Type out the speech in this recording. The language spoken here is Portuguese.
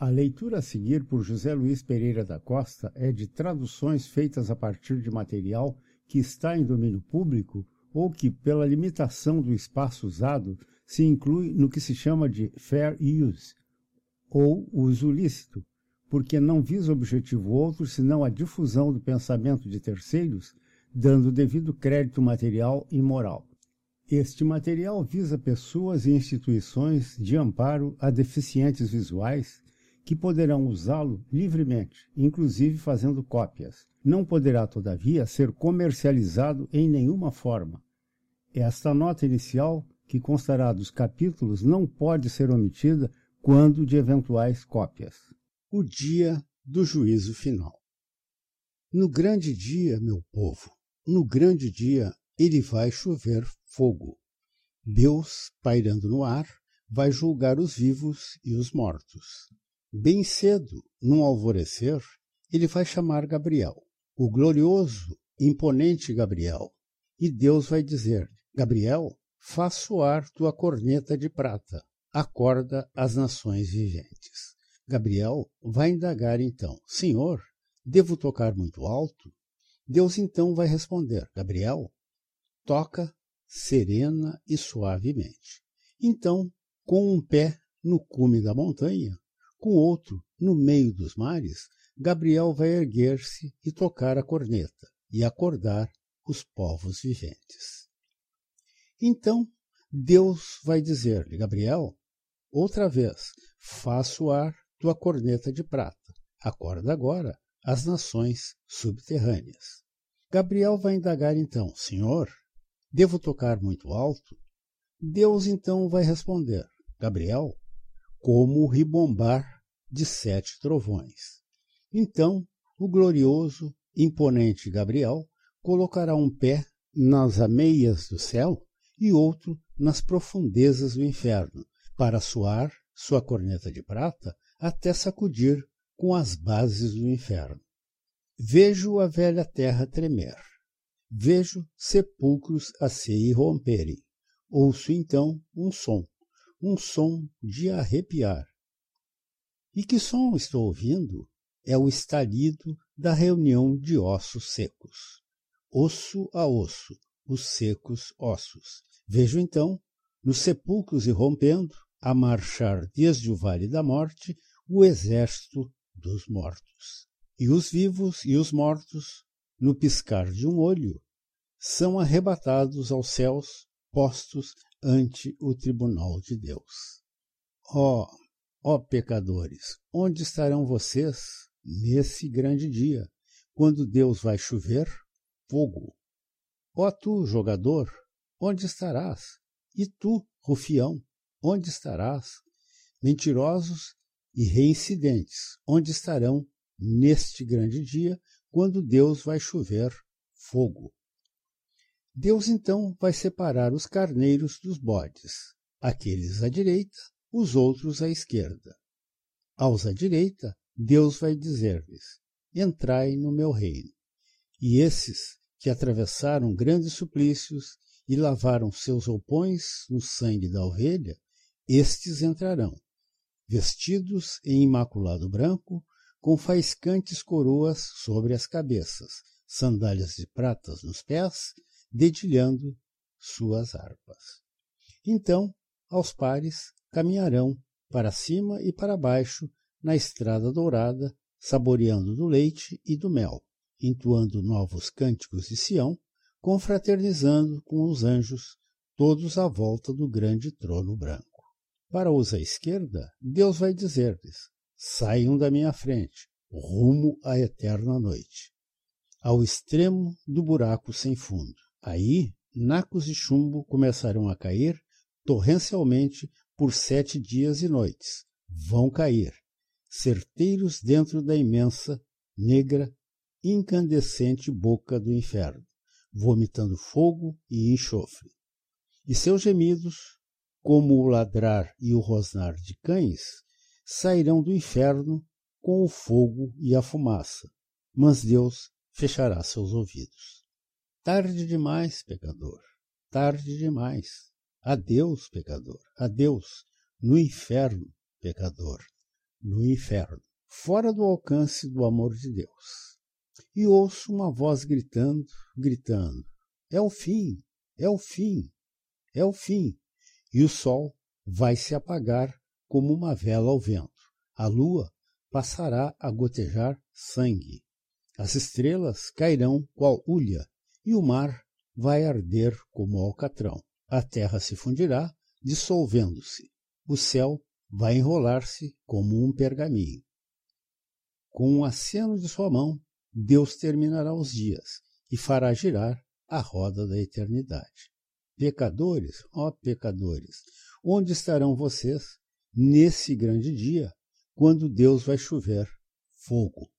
A leitura a seguir por José Luiz Pereira da Costa é de traduções feitas a partir de material que está em domínio público ou que, pela limitação do espaço usado, se inclui no que se chama de fair use, ou uso lícito, porque não visa objetivo outro senão a difusão do pensamento de terceiros, dando devido crédito material e moral. Este material visa pessoas e instituições de amparo a deficientes visuais que poderão usá-lo livremente, inclusive fazendo cópias. Não poderá, todavia, ser comercializado em nenhuma forma. Esta nota inicial, que constará dos capítulos, não pode ser omitida quando de eventuais cópias. O dia do juízo final. No grande dia, meu povo, no grande dia, ele vai chover fogo. Deus, pairando no ar, vai julgar os vivos e os mortos. Bem cedo, num alvorecer, ele vai chamar Gabriel, o glorioso, imponente Gabriel, e Deus vai dizer: Gabriel, faz soar tua corneta de prata, acorda as nações viventes. Gabriel vai indagar então: Senhor, devo tocar muito alto? Deus então vai responder: Gabriel, toca serena e suavemente. Então, com um pé no cume da montanha, com outro no meio dos mares, Gabriel vai erguer-se e tocar a corneta e acordar os povos viventes. Então Deus vai dizer-lhe, Gabriel, outra vez, faz soar tua corneta de prata, acorda agora as nações subterrâneas. Gabriel vai indagar então, Senhor, devo tocar muito alto? Deus então vai responder, Gabriel, como o ribombar de sete trovões. Então, o glorioso, imponente Gabriel colocará um pé nas ameias do céu e outro nas profundezas do inferno, para soar sua corneta de prata até sacudir com as bases do inferno. Vejo a velha terra tremer. Vejo sepulcros a se irromperem. Ouço então um som, um som de arrepiar. E que som estou ouvindo? É o estalido da reunião de ossos secos. Osso a osso, os secos ossos. Vejo então, nos sepulcros irrompendo, a marchar desde o vale da morte, o exército dos mortos. E os vivos e os mortos, no piscar de um olho, são arrebatados aos céus, postos ante o tribunal de Deus. Ó, oh, ó oh, pecadores, onde estarão vocês nesse grande dia, quando Deus vai chover fogo? Ó oh, tu, jogador, onde estarás? E tu, rufião, onde estarás? Mentirosos e reincidentes, onde estarão neste grande dia, quando Deus vai chover fogo? Deus então vai separar os carneiros dos bodes, aqueles à direita, os outros à esquerda. Aos à direita, Deus vai dizer-lhes: Entrai no meu reino. E esses que atravessaram grandes suplícios e lavaram seus roupões no sangue da ovelha, estes entrarão, vestidos em imaculado branco, com faiscantes coroas sobre as cabeças, sandálias de pratas nos pés dedilhando suas harpas. Então, aos pares, caminharão para cima e para baixo na estrada dourada, saboreando do leite e do mel, entoando novos cânticos de Sião, confraternizando com os anjos, todos à volta do grande trono branco. Para os à esquerda, Deus vai dizer-lhes: saiam da minha frente, rumo à eterna noite, ao extremo do buraco sem fundo. Aí, nacos de chumbo começarão a cair torrencialmente por sete dias e noites. Vão cair, certeiros dentro da imensa, negra, incandescente boca do inferno, vomitando fogo e enxofre. E seus gemidos, como o ladrar e o rosnar de cães, sairão do inferno com o fogo e a fumaça, mas Deus fechará seus ouvidos. Tarde demais, pecador. Tarde demais. Adeus, pecador. Adeus. No inferno, pecador. no inferno, fora do alcance do amor de Deus. E ouço uma voz gritando, gritando: É o fim, é o fim, é o fim. E o sol vai se apagar como uma vela ao vento. A lua passará a gotejar sangue. As estrelas cairão qual ulha, e o mar vai arder como alcatrão. A terra se fundirá, dissolvendo-se. O céu vai enrolar-se como um pergaminho. Com um aceno de sua mão, Deus terminará os dias e fará girar a roda da eternidade. Pecadores, ó pecadores, onde estarão vocês nesse grande dia, quando Deus vai chover fogo?